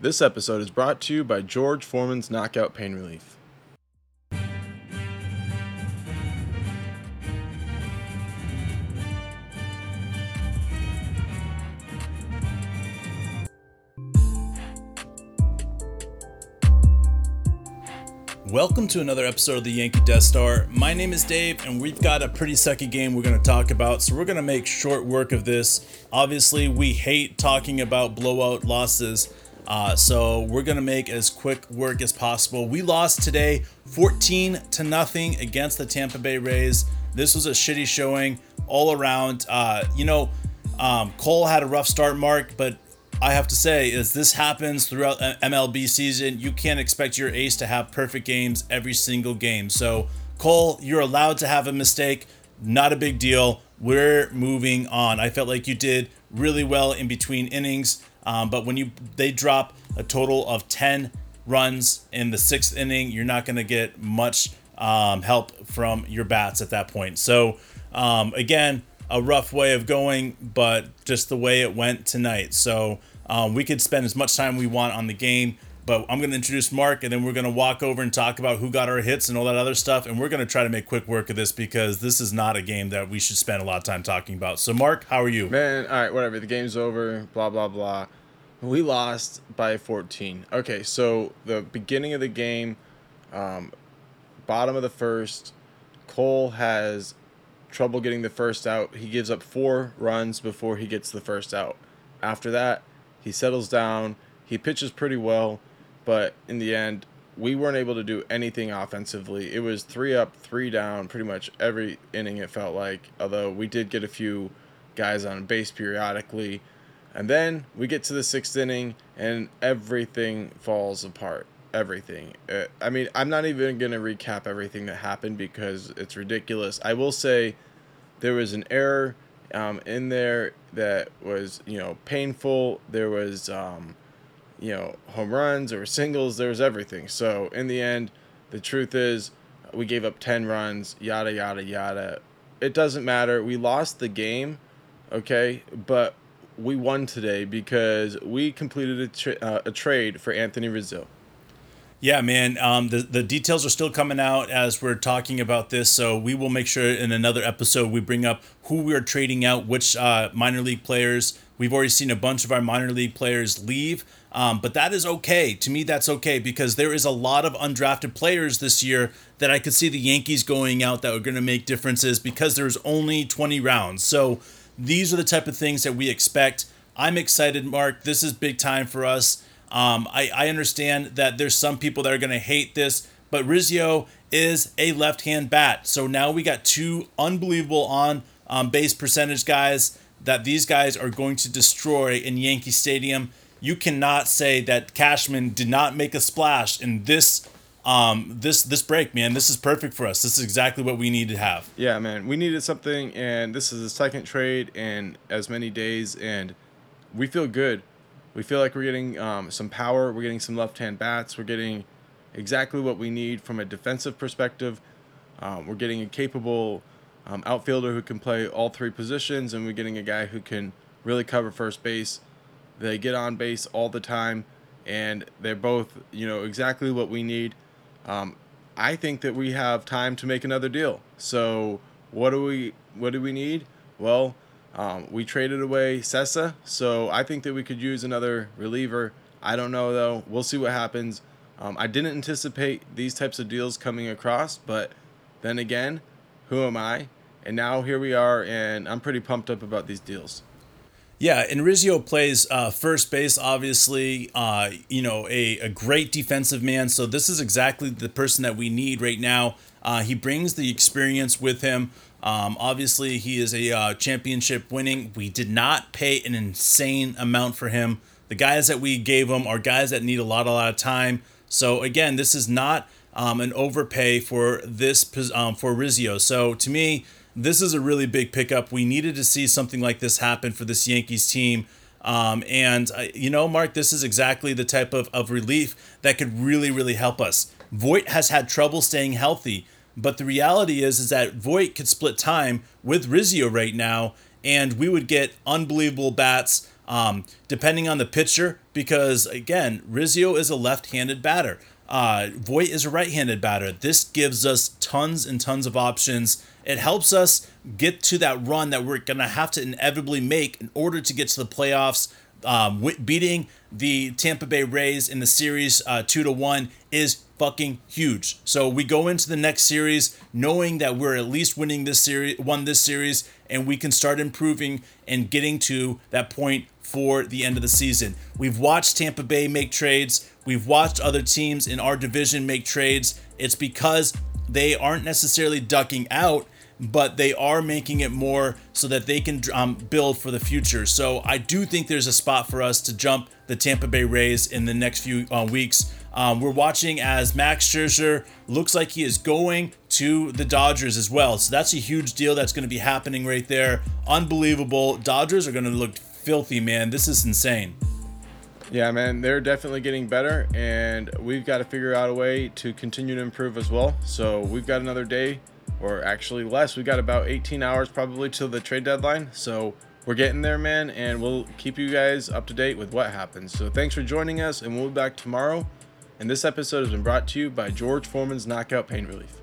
This episode is brought to you by George Foreman's Knockout Pain Relief. Welcome to another episode of the Yankee Death Star. My name is Dave, and we've got a pretty sucky game we're going to talk about, so we're going to make short work of this. Obviously, we hate talking about blowout losses, uh, so we're to make as quick work as possible. We lost today 14 to nothing against the Tampa Bay Rays. This was a shitty showing all around. Uh, you know, um, Cole had a rough start, Mark, but I have to say, as this happens throughout MLB season, you can't expect your ace to have perfect games every single game. So, Cole, you're allowed to have a mistake. Not a big deal. We're moving on. I felt like you did really well in between innings, um, but when you they drop a total of 10 runs in the sixth inning, you're not going to get much um, help from your bats at that point. So, um, again, a rough way of going, but just the way it went tonight. So um, we could spend as much time we want on the game, but I'm going to introduce Mark, and then we're going to walk over and talk about who got our hits and all that other stuff. And we're going to try to make quick work of this because this is not a game that we should spend a lot of time talking about. So, Mark, how are you? Man, all right, whatever. The game's over. Blah blah blah. We lost by 14. Okay, so the beginning of the game, um, bottom of the first, Cole has trouble getting the first out. He gives up four runs before he gets the first out. After that, he settles down. He pitches pretty well, but in the end, we weren't able to do anything offensively. It was three up, three down, pretty much every inning, it felt like. Although we did get a few guys on base periodically. And then we get to the sixth inning, and everything falls apart everything. Uh, I mean, I'm not even going to recap everything that happened because it's ridiculous. I will say there was an error um, in there that was, you know, painful. There was, um, you know, home runs, there were singles, there was everything. So in the end, the truth is we gave up 10 runs, yada, yada, yada. It doesn't matter. We lost the game, okay? But we won today because we completed a, tra- uh, a trade for Anthony Rizzo. Yeah, man. Um, the the details are still coming out as we're talking about this, so we will make sure in another episode we bring up who we are trading out, which uh, minor league players. We've already seen a bunch of our minor league players leave, um, but that is okay. To me, that's okay because there is a lot of undrafted players this year that I could see the Yankees going out that are going to make differences because there's only 20 rounds. So these are the type of things that we expect. I'm excited, Mark. This is big time for us. Um, I, I understand that there's some people that are going to hate this, but Rizzo is a left hand bat. So now we got two unbelievable on um, base percentage guys that these guys are going to destroy in Yankee Stadium. You cannot say that Cashman did not make a splash in this um this this break man this is perfect for us this is exactly what we need to have yeah man we needed something and this is the second trade in as many days and we feel good we feel like we're getting um, some power. We're getting some left-hand bats. We're getting exactly what we need from a defensive perspective. Um, we're getting a capable um, outfielder who can play all three positions, and we're getting a guy who can really cover first base. They get on base all the time, and they're both, you know, exactly what we need. Um, I think that we have time to make another deal. So, what do we what do we need? Well, um, we traded away Cessa, so I think that we could use another reliever. I don't know though. We'll see what happens. Um, I didn't anticipate these types of deals coming across, but then again, who am I? And now here we are, and I'm pretty pumped up about these deals. Yeah, and Rizzo plays uh, first base, obviously, uh, you know, a, a great defensive man. So this is exactly the person that we need right now. Uh, he brings the experience with him. Um, obviously, he is a uh, championship winning. We did not pay an insane amount for him. The guys that we gave him are guys that need a lot, a lot of time. So again, this is not um, an overpay for this um, for Rizzo. So to me, this is a really big pickup. We needed to see something like this happen for this Yankees team. Um, and uh, you know, Mark, this is exactly the type of, of relief that could really, really help us. Voit has had trouble staying healthy. But the reality is, is that Voit could split time with Rizzo right now, and we would get unbelievable bats. um, depending on the pitcher, because again, Rizzo is a left-handed batter. Uh, Voit is a right-handed batter. This gives us tons and tons of options. It helps us get to that run that we're gonna have to inevitably make in order to get to the playoffs. Um, beating the Tampa Bay Rays in the series uh, two to one is fucking huge. So we go into the next series knowing that we're at least winning this series, won this series, and we can start improving and getting to that point for the end of the season. We've watched Tampa Bay make trades. We've watched other teams in our division make trades. It's because they aren't necessarily ducking out but they are making it more so that they can um, build for the future. So I do think there's a spot for us to jump the Tampa Bay Rays in the next few uh, weeks. Um, we're watching as Max Scherzer looks like he is going to the Dodgers as well. So that's a huge deal that's going to be happening right there. Unbelievable. Dodgers are going to look filthy, man. This is insane. Yeah, man, they're definitely getting better, and we've got to figure out a way to continue to improve as well. So we've got another day or actually less. We got about 18 hours probably till the trade deadline. So we're getting there, man, and we'll keep you guys up to date with what happens. So thanks for joining us, and we'll be back tomorrow. And this episode has been brought to you by George Foreman's Knockout Pain Relief.